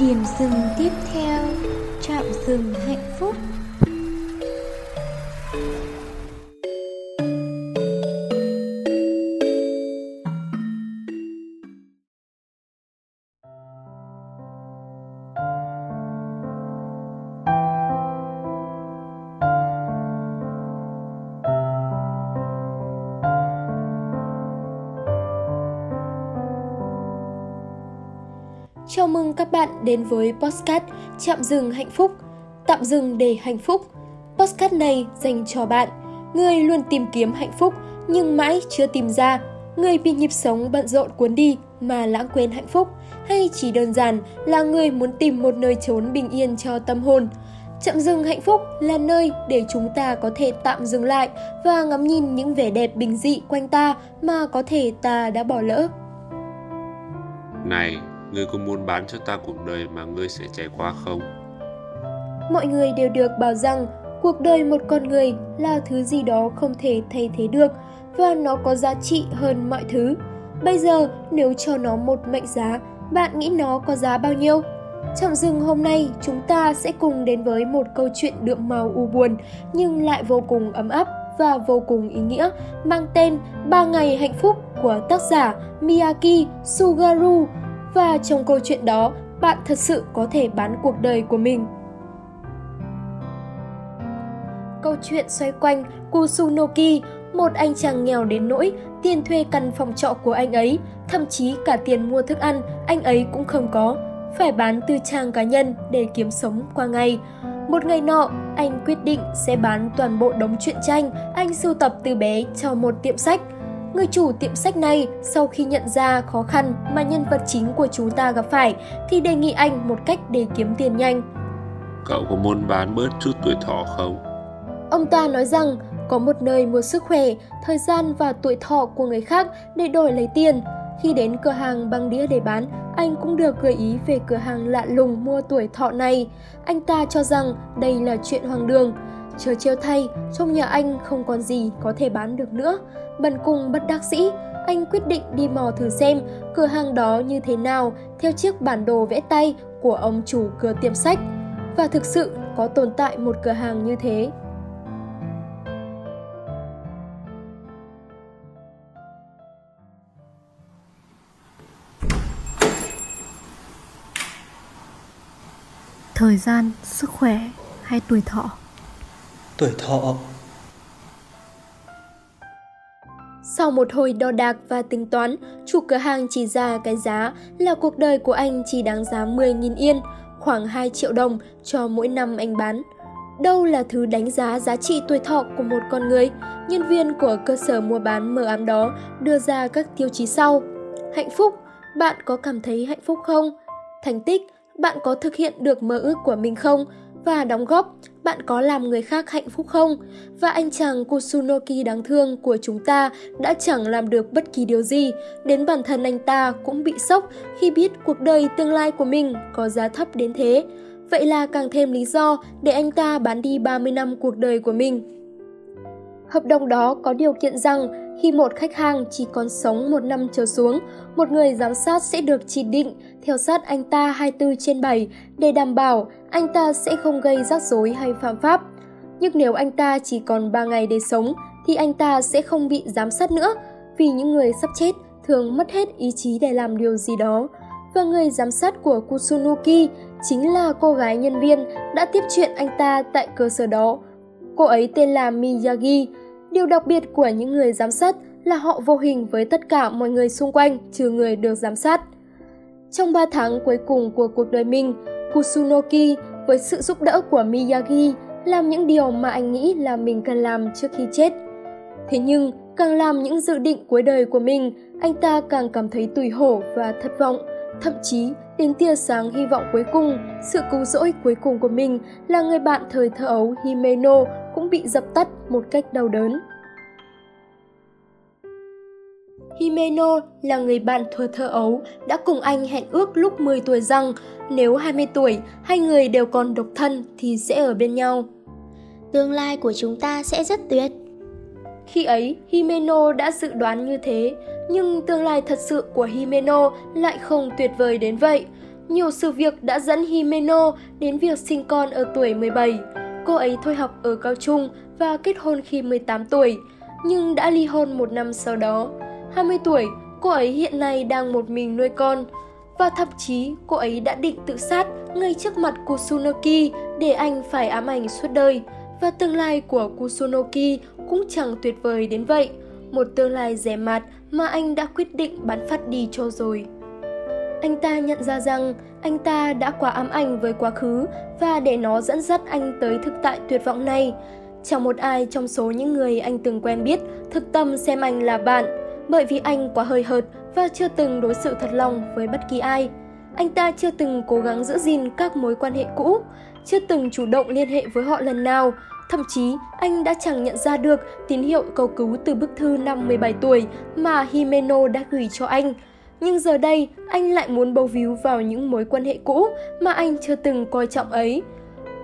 Điểm dừng tiếp theo. Trạm dừng hạnh phúc. Chào mừng các bạn đến với Postcard Chạm dừng hạnh phúc Tạm dừng để hạnh phúc Postcard này dành cho bạn Người luôn tìm kiếm hạnh phúc nhưng mãi chưa tìm ra Người bị nhịp sống bận rộn cuốn đi mà lãng quên hạnh phúc Hay chỉ đơn giản là người muốn tìm một nơi trốn bình yên cho tâm hồn Chậm dừng hạnh phúc là nơi để chúng ta có thể tạm dừng lại và ngắm nhìn những vẻ đẹp bình dị quanh ta mà có thể ta đã bỏ lỡ. Này, ngươi có muốn bán cho ta cuộc đời mà ngươi sẽ trải qua không? Mọi người đều được bảo rằng cuộc đời một con người là thứ gì đó không thể thay thế được và nó có giá trị hơn mọi thứ. Bây giờ nếu cho nó một mệnh giá, bạn nghĩ nó có giá bao nhiêu? Trọng dừng hôm nay chúng ta sẽ cùng đến với một câu chuyện đượm màu u buồn nhưng lại vô cùng ấm áp và vô cùng ý nghĩa mang tên Ba ngày hạnh phúc của tác giả Miyaki Sugaru và trong câu chuyện đó bạn thật sự có thể bán cuộc đời của mình. Câu chuyện xoay quanh Kusunoki, một anh chàng nghèo đến nỗi tiền thuê căn phòng trọ của anh ấy, thậm chí cả tiền mua thức ăn anh ấy cũng không có, phải bán tư trang cá nhân để kiếm sống qua ngày. Một ngày nọ, anh quyết định sẽ bán toàn bộ đống truyện tranh anh sưu tập từ bé cho một tiệm sách – Người chủ tiệm sách này sau khi nhận ra khó khăn mà nhân vật chính của chúng ta gặp phải thì đề nghị anh một cách để kiếm tiền nhanh. Cậu có muốn bán bớt chút tuổi thọ không? Ông ta nói rằng có một nơi mua sức khỏe, thời gian và tuổi thọ của người khác để đổi lấy tiền. Khi đến cửa hàng băng đĩa để bán, anh cũng được gợi ý về cửa hàng lạ lùng mua tuổi thọ này. Anh ta cho rằng đây là chuyện hoang đường. Chờ trêu thay, trong nhà anh không còn gì có thể bán được nữa. Bần cùng bất đắc dĩ, anh quyết định đi mò thử xem cửa hàng đó như thế nào theo chiếc bản đồ vẽ tay của ông chủ cửa tiệm sách. Và thực sự có tồn tại một cửa hàng như thế. Thời gian, sức khỏe hay tuổi thọ? Tuổi thọ Sau một hồi đo đạc và tính toán, chủ cửa hàng chỉ ra cái giá là cuộc đời của anh chỉ đáng giá 10.000 yên, khoảng 2 triệu đồng cho mỗi năm anh bán. Đâu là thứ đánh giá giá trị tuổi thọ của một con người? Nhân viên của cơ sở mua bán mờ ám đó đưa ra các tiêu chí sau. Hạnh phúc, bạn có cảm thấy hạnh phúc không? Thành tích, bạn có thực hiện được mơ ước của mình không? Và đóng góp, bạn có làm người khác hạnh phúc không? Và anh chàng Kusunoki đáng thương của chúng ta đã chẳng làm được bất kỳ điều gì, đến bản thân anh ta cũng bị sốc khi biết cuộc đời tương lai của mình có giá thấp đến thế. Vậy là càng thêm lý do để anh ta bán đi 30 năm cuộc đời của mình. Hợp đồng đó có điều kiện rằng khi một khách hàng chỉ còn sống một năm trở xuống, một người giám sát sẽ được chỉ định theo sát anh ta 24 trên 7 để đảm bảo anh ta sẽ không gây rắc rối hay phạm pháp. Nhưng nếu anh ta chỉ còn 3 ngày để sống thì anh ta sẽ không bị giám sát nữa vì những người sắp chết thường mất hết ý chí để làm điều gì đó. Và người giám sát của Kusunuki chính là cô gái nhân viên đã tiếp chuyện anh ta tại cơ sở đó. Cô ấy tên là Miyagi, Điều đặc biệt của những người giám sát là họ vô hình với tất cả mọi người xung quanh trừ người được giám sát. Trong 3 tháng cuối cùng của cuộc đời mình, Kusunoki với sự giúp đỡ của Miyagi làm những điều mà anh nghĩ là mình cần làm trước khi chết. Thế nhưng, càng làm những dự định cuối đời của mình, anh ta càng cảm thấy tủi hổ và thất vọng. Thậm chí, đến tia sáng hy vọng cuối cùng, sự cứu rỗi cuối cùng của mình là người bạn thời thơ ấu Himeno cũng bị dập tắt một cách đau đớn. Himeno là người bạn thuở thơ ấu, đã cùng anh hẹn ước lúc 10 tuổi rằng nếu 20 tuổi, hai người đều còn độc thân thì sẽ ở bên nhau. Tương lai của chúng ta sẽ rất tuyệt. Khi ấy, Himeno đã dự đoán như thế, nhưng tương lai thật sự của Himeno lại không tuyệt vời đến vậy. Nhiều sự việc đã dẫn Himeno đến việc sinh con ở tuổi 17. Cô ấy thôi học ở cao trung và kết hôn khi 18 tuổi, nhưng đã ly hôn một năm sau đó. 20 tuổi, cô ấy hiện nay đang một mình nuôi con. Và thậm chí cô ấy đã định tự sát ngay trước mặt Kusunoki để anh phải ám ảnh suốt đời. Và tương lai của Kusunoki cũng chẳng tuyệt vời đến vậy. Một tương lai rẻ mạt mà anh đã quyết định bán phát đi cho rồi. Anh ta nhận ra rằng anh ta đã quá ám ảnh với quá khứ và để nó dẫn dắt anh tới thực tại tuyệt vọng này. Chẳng một ai trong số những người anh từng quen biết thực tâm xem anh là bạn, bởi vì anh quá hơi hợt và chưa từng đối xử thật lòng với bất kỳ ai. Anh ta chưa từng cố gắng giữ gìn các mối quan hệ cũ, chưa từng chủ động liên hệ với họ lần nào, Thậm chí, anh đã chẳng nhận ra được tín hiệu cầu cứu từ bức thư năm 17 tuổi mà Himeno đã gửi cho anh. Nhưng giờ đây, anh lại muốn bầu víu vào những mối quan hệ cũ mà anh chưa từng coi trọng ấy.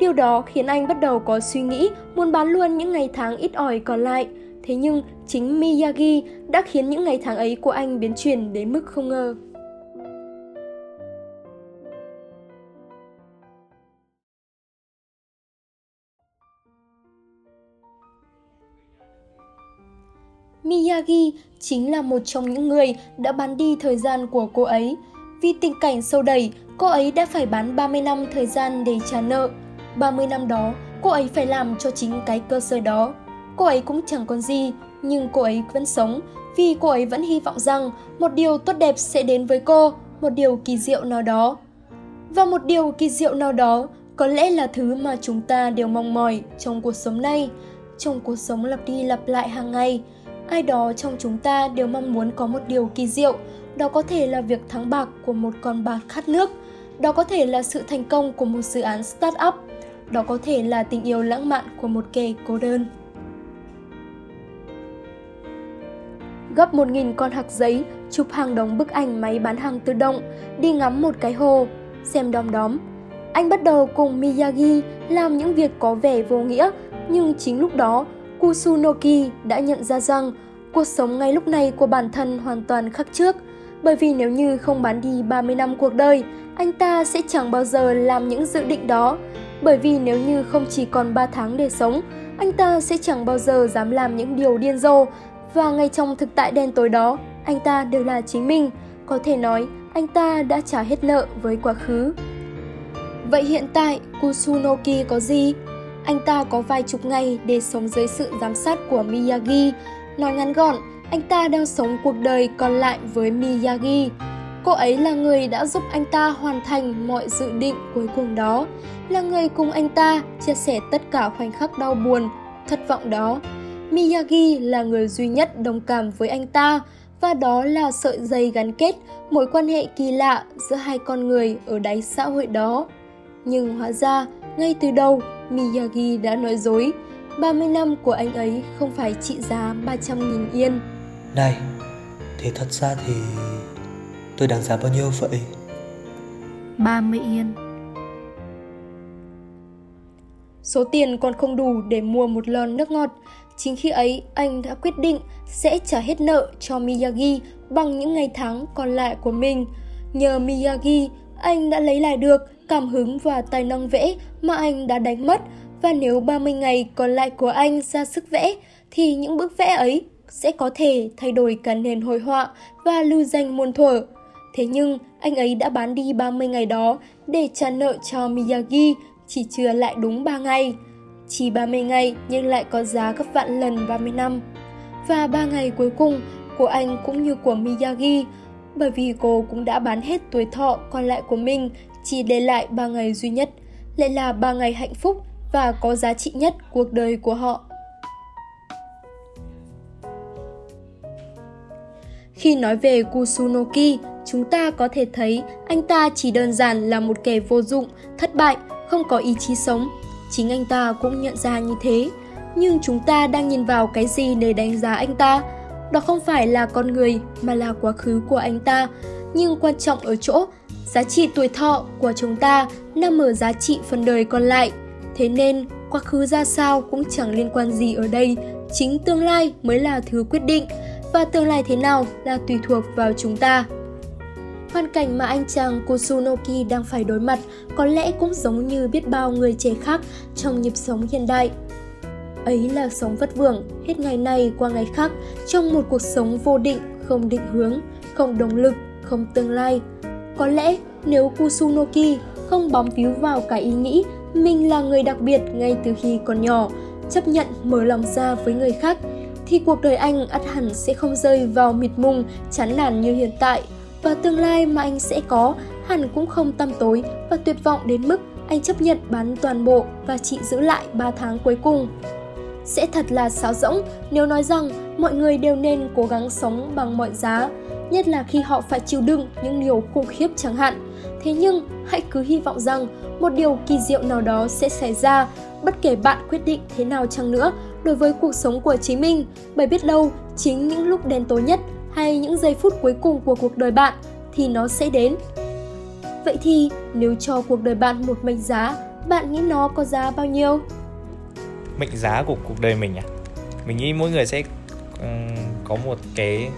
Điều đó khiến anh bắt đầu có suy nghĩ muốn bán luôn những ngày tháng ít ỏi còn lại. Thế nhưng, chính Miyagi đã khiến những ngày tháng ấy của anh biến chuyển đến mức không ngờ. Miyagi chính là một trong những người đã bán đi thời gian của cô ấy. Vì tình cảnh sâu đẩy, cô ấy đã phải bán 30 năm thời gian để trả nợ. 30 năm đó, cô ấy phải làm cho chính cái cơ sở đó. Cô ấy cũng chẳng còn gì, nhưng cô ấy vẫn sống vì cô ấy vẫn hy vọng rằng một điều tốt đẹp sẽ đến với cô, một điều kỳ diệu nào đó. Và một điều kỳ diệu nào đó có lẽ là thứ mà chúng ta đều mong mỏi trong cuộc sống này, trong cuộc sống lặp đi lặp lại hàng ngày, ai đó trong chúng ta đều mong muốn có một điều kỳ diệu. Đó có thể là việc thắng bạc của một con bạc khát nước. Đó có thể là sự thành công của một dự án start-up. Đó có thể là tình yêu lãng mạn của một kẻ cô đơn. Gấp một nghìn con hạc giấy, chụp hàng đống bức ảnh máy bán hàng tự động, đi ngắm một cái hồ, xem đom đóm. Anh bắt đầu cùng Miyagi làm những việc có vẻ vô nghĩa, nhưng chính lúc đó Kusunoki đã nhận ra rằng cuộc sống ngay lúc này của bản thân hoàn toàn khác trước, bởi vì nếu như không bán đi 30 năm cuộc đời, anh ta sẽ chẳng bao giờ làm những dự định đó. Bởi vì nếu như không chỉ còn 3 tháng để sống, anh ta sẽ chẳng bao giờ dám làm những điều điên rồ và ngay trong thực tại đen tối đó, anh ta đều là chính mình. Có thể nói, anh ta đã trả hết nợ với quá khứ. Vậy hiện tại, Kusunoki có gì? Anh ta có vài chục ngày để sống dưới sự giám sát của Miyagi. Nói ngắn gọn, anh ta đang sống cuộc đời còn lại với Miyagi. Cô ấy là người đã giúp anh ta hoàn thành mọi dự định cuối cùng đó, là người cùng anh ta chia sẻ tất cả khoảnh khắc đau buồn, thất vọng đó. Miyagi là người duy nhất đồng cảm với anh ta, và đó là sợi dây gắn kết mối quan hệ kỳ lạ giữa hai con người ở đáy xã hội đó. Nhưng hóa ra, ngay từ đầu, Miyagi đã nói dối. 30 năm của anh ấy không phải trị giá 300.000 yên. Này, thế thật ra thì tôi đáng giá bao nhiêu vậy? 30 yên. Số tiền còn không đủ để mua một lon nước ngọt. Chính khi ấy, anh đã quyết định sẽ trả hết nợ cho Miyagi bằng những ngày tháng còn lại của mình. Nhờ Miyagi, anh đã lấy lại được cảm hứng và tài năng vẽ mà anh đã đánh mất và nếu 30 ngày còn lại của anh ra sức vẽ thì những bức vẽ ấy sẽ có thể thay đổi cả nền hội họa và lưu danh muôn thuở. Thế nhưng anh ấy đã bán đi 30 ngày đó để trả nợ cho Miyagi chỉ chưa lại đúng 3 ngày. Chỉ 30 ngày nhưng lại có giá gấp vạn lần 30 năm. Và 3 ngày cuối cùng của anh cũng như của Miyagi bởi vì cô cũng đã bán hết tuổi thọ còn lại của mình chỉ để lại 3 ngày duy nhất, lại là 3 ngày hạnh phúc và có giá trị nhất cuộc đời của họ. Khi nói về Kusunoki, chúng ta có thể thấy anh ta chỉ đơn giản là một kẻ vô dụng, thất bại, không có ý chí sống. Chính anh ta cũng nhận ra như thế. Nhưng chúng ta đang nhìn vào cái gì để đánh giá anh ta? Đó không phải là con người mà là quá khứ của anh ta. Nhưng quan trọng ở chỗ Giá trị tuổi thọ của chúng ta nằm ở giá trị phần đời còn lại. Thế nên, quá khứ ra sao cũng chẳng liên quan gì ở đây, chính tương lai mới là thứ quyết định và tương lai thế nào là tùy thuộc vào chúng ta. Hoàn cảnh mà anh chàng Kusunoki đang phải đối mặt có lẽ cũng giống như biết bao người trẻ khác trong nhịp sống hiện đại. Ấy là sống vất vưởng, hết ngày này qua ngày khác, trong một cuộc sống vô định, không định hướng, không động lực, không tương lai. Có lẽ nếu Kusunoki không bám víu vào cái ý nghĩ mình là người đặc biệt ngay từ khi còn nhỏ, chấp nhận mở lòng ra với người khác, thì cuộc đời anh ắt hẳn sẽ không rơi vào mịt mùng, chán nản như hiện tại. Và tương lai mà anh sẽ có hẳn cũng không tăm tối và tuyệt vọng đến mức anh chấp nhận bán toàn bộ và chỉ giữ lại 3 tháng cuối cùng. Sẽ thật là sáo rỗng nếu nói rằng mọi người đều nên cố gắng sống bằng mọi giá, nhất là khi họ phải chịu đựng những điều khủng khiếp chẳng hạn. Thế nhưng, hãy cứ hy vọng rằng một điều kỳ diệu nào đó sẽ xảy ra, bất kể bạn quyết định thế nào chăng nữa đối với cuộc sống của chính mình, bởi biết đâu chính những lúc đen tối nhất hay những giây phút cuối cùng của cuộc đời bạn thì nó sẽ đến. Vậy thì, nếu cho cuộc đời bạn một mệnh giá, bạn nghĩ nó có giá bao nhiêu? Mệnh giá của cuộc đời mình à? Mình nghĩ mỗi người sẽ um, có một cái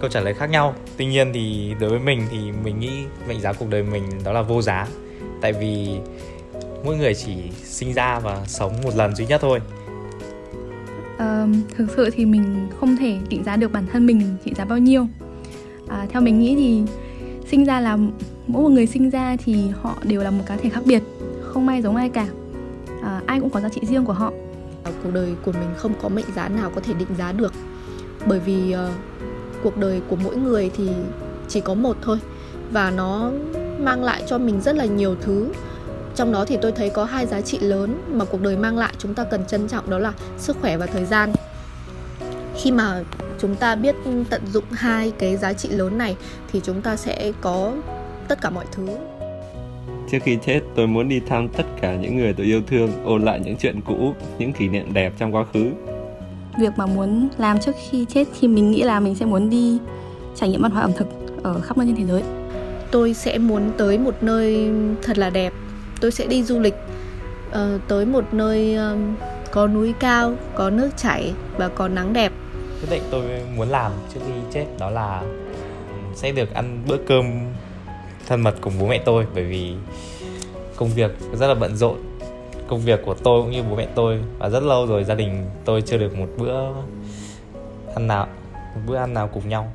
câu trả lời khác nhau tuy nhiên thì đối với mình thì mình nghĩ mệnh giá cuộc đời mình đó là vô giá tại vì mỗi người chỉ sinh ra và sống một lần duy nhất thôi à, thực sự thì mình không thể định giá được bản thân mình trị giá bao nhiêu. À, theo mình nghĩ thì sinh ra là mỗi một người sinh ra thì họ đều là một cá thể khác biệt không ai giống ai cả. À, ai cũng có giá trị riêng của họ. Ờ, cuộc đời của mình không có mệnh giá nào có thể định giá được. Bởi vì uh, cuộc đời của mỗi người thì chỉ có một thôi và nó mang lại cho mình rất là nhiều thứ trong đó thì tôi thấy có hai giá trị lớn mà cuộc đời mang lại chúng ta cần trân trọng đó là sức khỏe và thời gian. Khi mà chúng ta biết tận dụng hai cái giá trị lớn này thì chúng ta sẽ có tất cả mọi thứ. Trước khi chết, tôi muốn đi thăm tất cả những người tôi yêu thương, ôn lại những chuyện cũ, những kỷ niệm đẹp trong quá khứ. Việc mà muốn làm trước khi chết thì mình nghĩ là mình sẽ muốn đi trải nghiệm văn hóa ẩm thực ở khắp nơi trên thế giới. Tôi sẽ muốn tới một nơi thật là đẹp tôi sẽ đi du lịch uh, tới một nơi um, có núi cao có nước chảy và có nắng đẹp. Quyết định tôi muốn làm trước khi chết đó là ừ, sẽ được ăn bữa cơm thân mật cùng bố mẹ tôi bởi vì công việc rất là bận rộn. Công việc của tôi cũng như bố mẹ tôi và rất lâu rồi gia đình tôi chưa được một bữa ăn nào một bữa ăn nào cùng nhau.